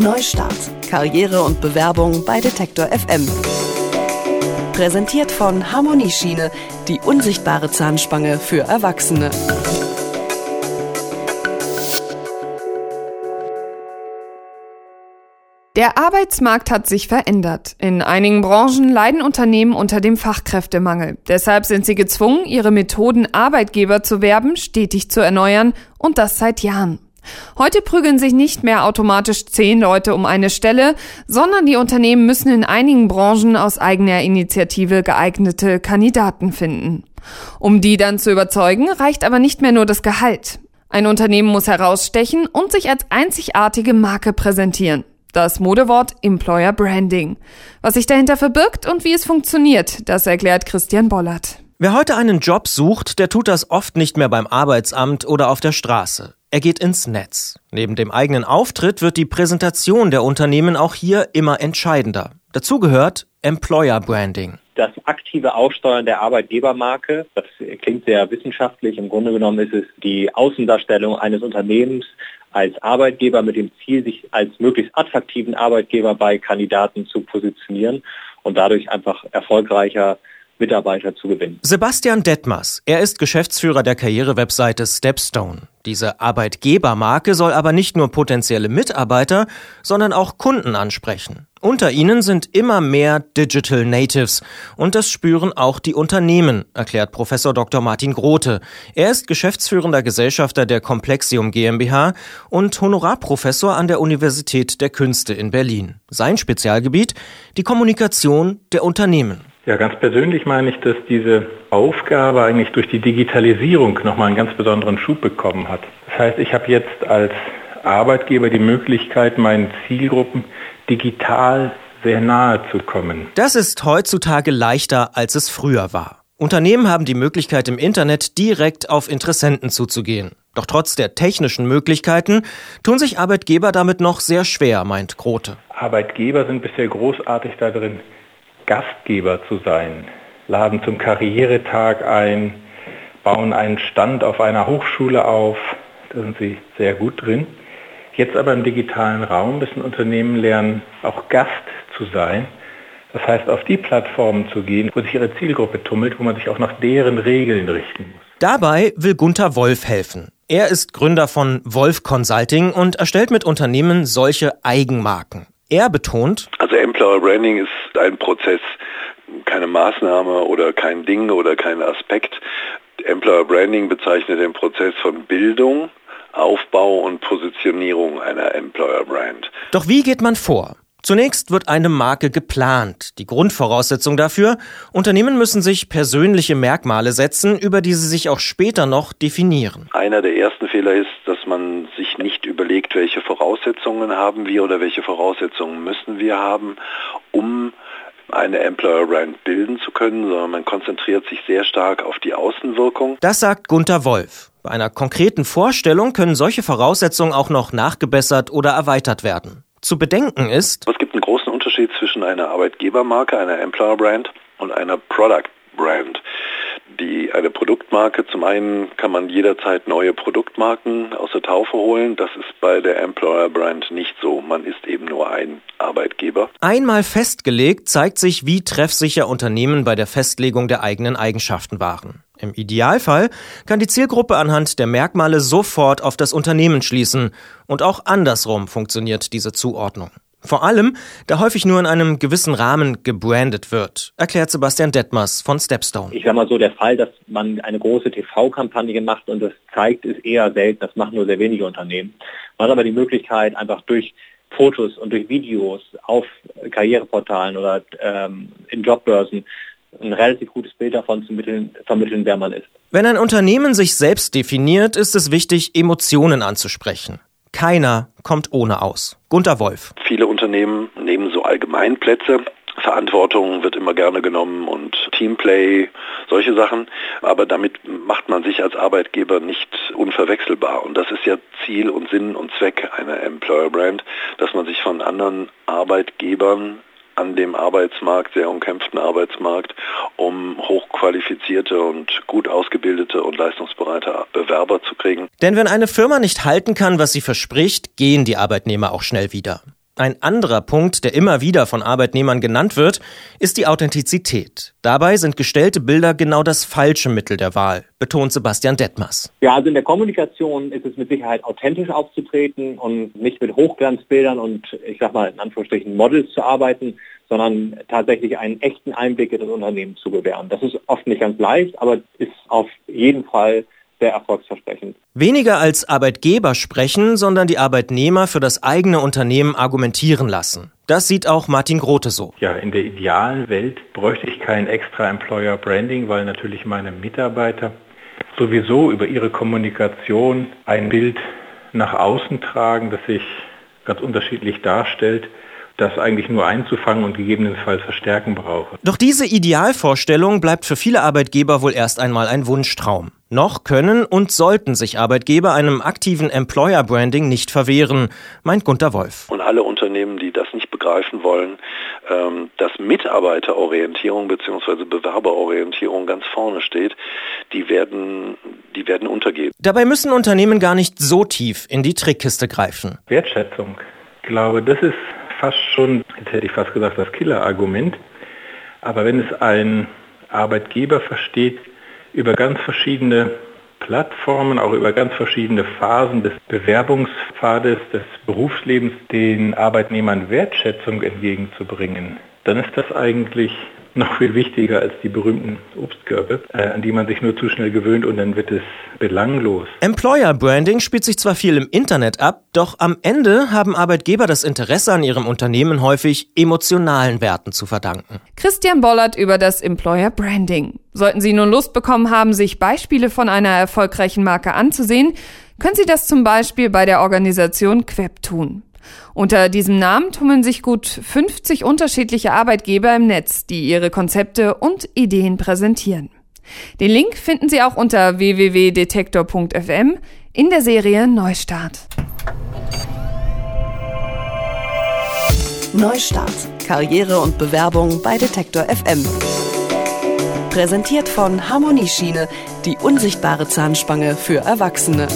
Neustart. Karriere und Bewerbung bei Detektor FM. Präsentiert von Harmonieschiene, die unsichtbare Zahnspange für Erwachsene. Der Arbeitsmarkt hat sich verändert. In einigen Branchen leiden Unternehmen unter dem Fachkräftemangel. Deshalb sind sie gezwungen, ihre Methoden, Arbeitgeber zu werben, stetig zu erneuern und das seit Jahren. Heute prügeln sich nicht mehr automatisch zehn Leute um eine Stelle, sondern die Unternehmen müssen in einigen Branchen aus eigener Initiative geeignete Kandidaten finden. Um die dann zu überzeugen, reicht aber nicht mehr nur das Gehalt. Ein Unternehmen muss herausstechen und sich als einzigartige Marke präsentieren. Das Modewort Employer Branding. Was sich dahinter verbirgt und wie es funktioniert, das erklärt Christian Bollert. Wer heute einen Job sucht, der tut das oft nicht mehr beim Arbeitsamt oder auf der Straße. Er geht ins Netz. Neben dem eigenen Auftritt wird die Präsentation der Unternehmen auch hier immer entscheidender. Dazu gehört Employer Branding. Das aktive Aufsteuern der Arbeitgebermarke, das klingt sehr wissenschaftlich. Im Grunde genommen ist es die Außendarstellung eines Unternehmens als Arbeitgeber mit dem Ziel, sich als möglichst attraktiven Arbeitgeber bei Kandidaten zu positionieren und dadurch einfach erfolgreicher Mitarbeiter zu gewinnen. Sebastian Detmers, er ist Geschäftsführer der Karrierewebseite Stepstone. Diese Arbeitgebermarke soll aber nicht nur potenzielle Mitarbeiter, sondern auch Kunden ansprechen. Unter ihnen sind immer mehr Digital Natives und das spüren auch die Unternehmen, erklärt Professor Dr. Martin Grote. Er ist geschäftsführender Gesellschafter der Complexium GmbH und Honorarprofessor an der Universität der Künste in Berlin. Sein Spezialgebiet die Kommunikation der Unternehmen. Ja, ganz persönlich meine ich, dass diese Aufgabe eigentlich durch die Digitalisierung nochmal einen ganz besonderen Schub bekommen hat. Das heißt, ich habe jetzt als Arbeitgeber die Möglichkeit, meinen Zielgruppen digital sehr nahe zu kommen. Das ist heutzutage leichter, als es früher war. Unternehmen haben die Möglichkeit, im Internet direkt auf Interessenten zuzugehen. Doch trotz der technischen Möglichkeiten tun sich Arbeitgeber damit noch sehr schwer, meint Grote. Arbeitgeber sind bisher großartig darin, Gastgeber zu sein, laden zum Karrieretag ein, bauen einen Stand auf einer Hochschule auf, da sind sie sehr gut drin. Jetzt aber im digitalen Raum müssen Unternehmen lernen, auch Gast zu sein. Das heißt, auf die Plattformen zu gehen, wo sich ihre Zielgruppe tummelt, wo man sich auch nach deren Regeln richten muss. Dabei will Gunther Wolf helfen. Er ist Gründer von Wolf Consulting und erstellt mit Unternehmen solche Eigenmarken. Er betont, also Employer Branding ist ein Prozess, keine Maßnahme oder kein Ding oder kein Aspekt. Employer Branding bezeichnet den Prozess von Bildung, Aufbau und Positionierung einer Employer Brand. Doch wie geht man vor? Zunächst wird eine Marke geplant. Die Grundvoraussetzung dafür, Unternehmen müssen sich persönliche Merkmale setzen, über die sie sich auch später noch definieren. Einer der ersten Fehler ist, sich nicht überlegt, welche Voraussetzungen haben wir oder welche Voraussetzungen müssen wir haben, um eine Employer Brand bilden zu können, sondern man konzentriert sich sehr stark auf die Außenwirkung. Das sagt Gunther Wolf. Bei einer konkreten Vorstellung können solche Voraussetzungen auch noch nachgebessert oder erweitert werden. Zu bedenken ist, es gibt einen großen Unterschied zwischen einer Arbeitgebermarke, einer Employer Brand und einer Product Brand die eine Produktmarke. Zum einen kann man jederzeit neue Produktmarken aus der Taufe holen. Das ist bei der Employer Brand nicht so. Man ist eben nur ein Arbeitgeber. Einmal festgelegt zeigt sich, wie treffsicher Unternehmen bei der Festlegung der eigenen Eigenschaften waren. Im Idealfall kann die Zielgruppe anhand der Merkmale sofort auf das Unternehmen schließen und auch andersrum funktioniert diese Zuordnung. Vor allem, da häufig nur in einem gewissen Rahmen gebrandet wird, erklärt Sebastian Detmers von Stepstone. Ich sage mal so, der Fall, dass man eine große TV-Kampagne macht und das zeigt, ist eher selten. Das machen nur sehr wenige Unternehmen. Man hat aber die Möglichkeit, einfach durch Fotos und durch Videos auf Karriereportalen oder ähm, in Jobbörsen ein relativ gutes Bild davon zu vermitteln, wer man ist. Wenn ein Unternehmen sich selbst definiert, ist es wichtig, Emotionen anzusprechen. Keiner kommt ohne aus. Gunter Wolf. Viele Unternehmen nehmen so Allgemeinplätze. Verantwortung wird immer gerne genommen und Teamplay, solche Sachen. Aber damit macht man sich als Arbeitgeber nicht unverwechselbar. Und das ist ja Ziel und Sinn und Zweck einer Employer Brand, dass man sich von anderen Arbeitgebern an dem Arbeitsmarkt, sehr umkämpften Arbeitsmarkt, um hochqualifizierte und gut ausgebildete und leistungsbereite Bewerber zu kriegen. Denn wenn eine Firma nicht halten kann, was sie verspricht, gehen die Arbeitnehmer auch schnell wieder. Ein anderer Punkt, der immer wieder von Arbeitnehmern genannt wird, ist die Authentizität. Dabei sind gestellte Bilder genau das falsche Mittel der Wahl, betont Sebastian Detmers. Ja, also in der Kommunikation ist es mit Sicherheit authentisch aufzutreten und nicht mit Hochglanzbildern und ich sag mal in Anführungsstrichen Models zu arbeiten, sondern tatsächlich einen echten Einblick in das Unternehmen zu gewähren. Das ist oft nicht ganz leicht, aber ist auf jeden Fall sehr erfolgsversprechend. Weniger als Arbeitgeber sprechen, sondern die Arbeitnehmer für das eigene Unternehmen argumentieren lassen. Das sieht auch Martin Grote so. Ja, in der idealen Welt bräuchte ich kein extra Employer Branding, weil natürlich meine Mitarbeiter sowieso über ihre Kommunikation ein Bild nach außen tragen, das sich ganz unterschiedlich darstellt das eigentlich nur einzufangen und gegebenenfalls verstärken brauche. Doch diese Idealvorstellung bleibt für viele Arbeitgeber wohl erst einmal ein Wunschtraum. Noch können und sollten sich Arbeitgeber einem aktiven Employer Branding nicht verwehren, meint Gunter Wolf. Und alle Unternehmen, die das nicht begreifen wollen, ähm, dass Mitarbeiterorientierung bzw. Bewerberorientierung ganz vorne steht, die werden, die werden untergehen. Dabei müssen Unternehmen gar nicht so tief in die Trickkiste greifen. Wertschätzung. Ich glaube, das ist fast schon, jetzt hätte ich fast gesagt, das Killerargument. Aber wenn es ein Arbeitgeber versteht, über ganz verschiedene Plattformen, auch über ganz verschiedene Phasen des Bewerbungspfades, des Berufslebens den Arbeitnehmern Wertschätzung entgegenzubringen, dann ist das eigentlich noch viel wichtiger als die berühmten Obstkörbe, äh, an die man sich nur zu schnell gewöhnt und dann wird es belanglos. Employer Branding spielt sich zwar viel im Internet ab, doch am Ende haben Arbeitgeber das Interesse an ihrem Unternehmen häufig emotionalen Werten zu verdanken. Christian Bollert über das Employer Branding. Sollten Sie nun Lust bekommen haben, sich Beispiele von einer erfolgreichen Marke anzusehen, können Sie das zum Beispiel bei der Organisation Queb tun. Unter diesem Namen tummeln sich gut 50 unterschiedliche Arbeitgeber im Netz, die ihre Konzepte und Ideen präsentieren. Den Link finden Sie auch unter www.detektor.fm in der Serie Neustart. Neustart. Karriere und Bewerbung bei Detektor FM. Präsentiert von Harmonieschiene, die unsichtbare Zahnspange für Erwachsene.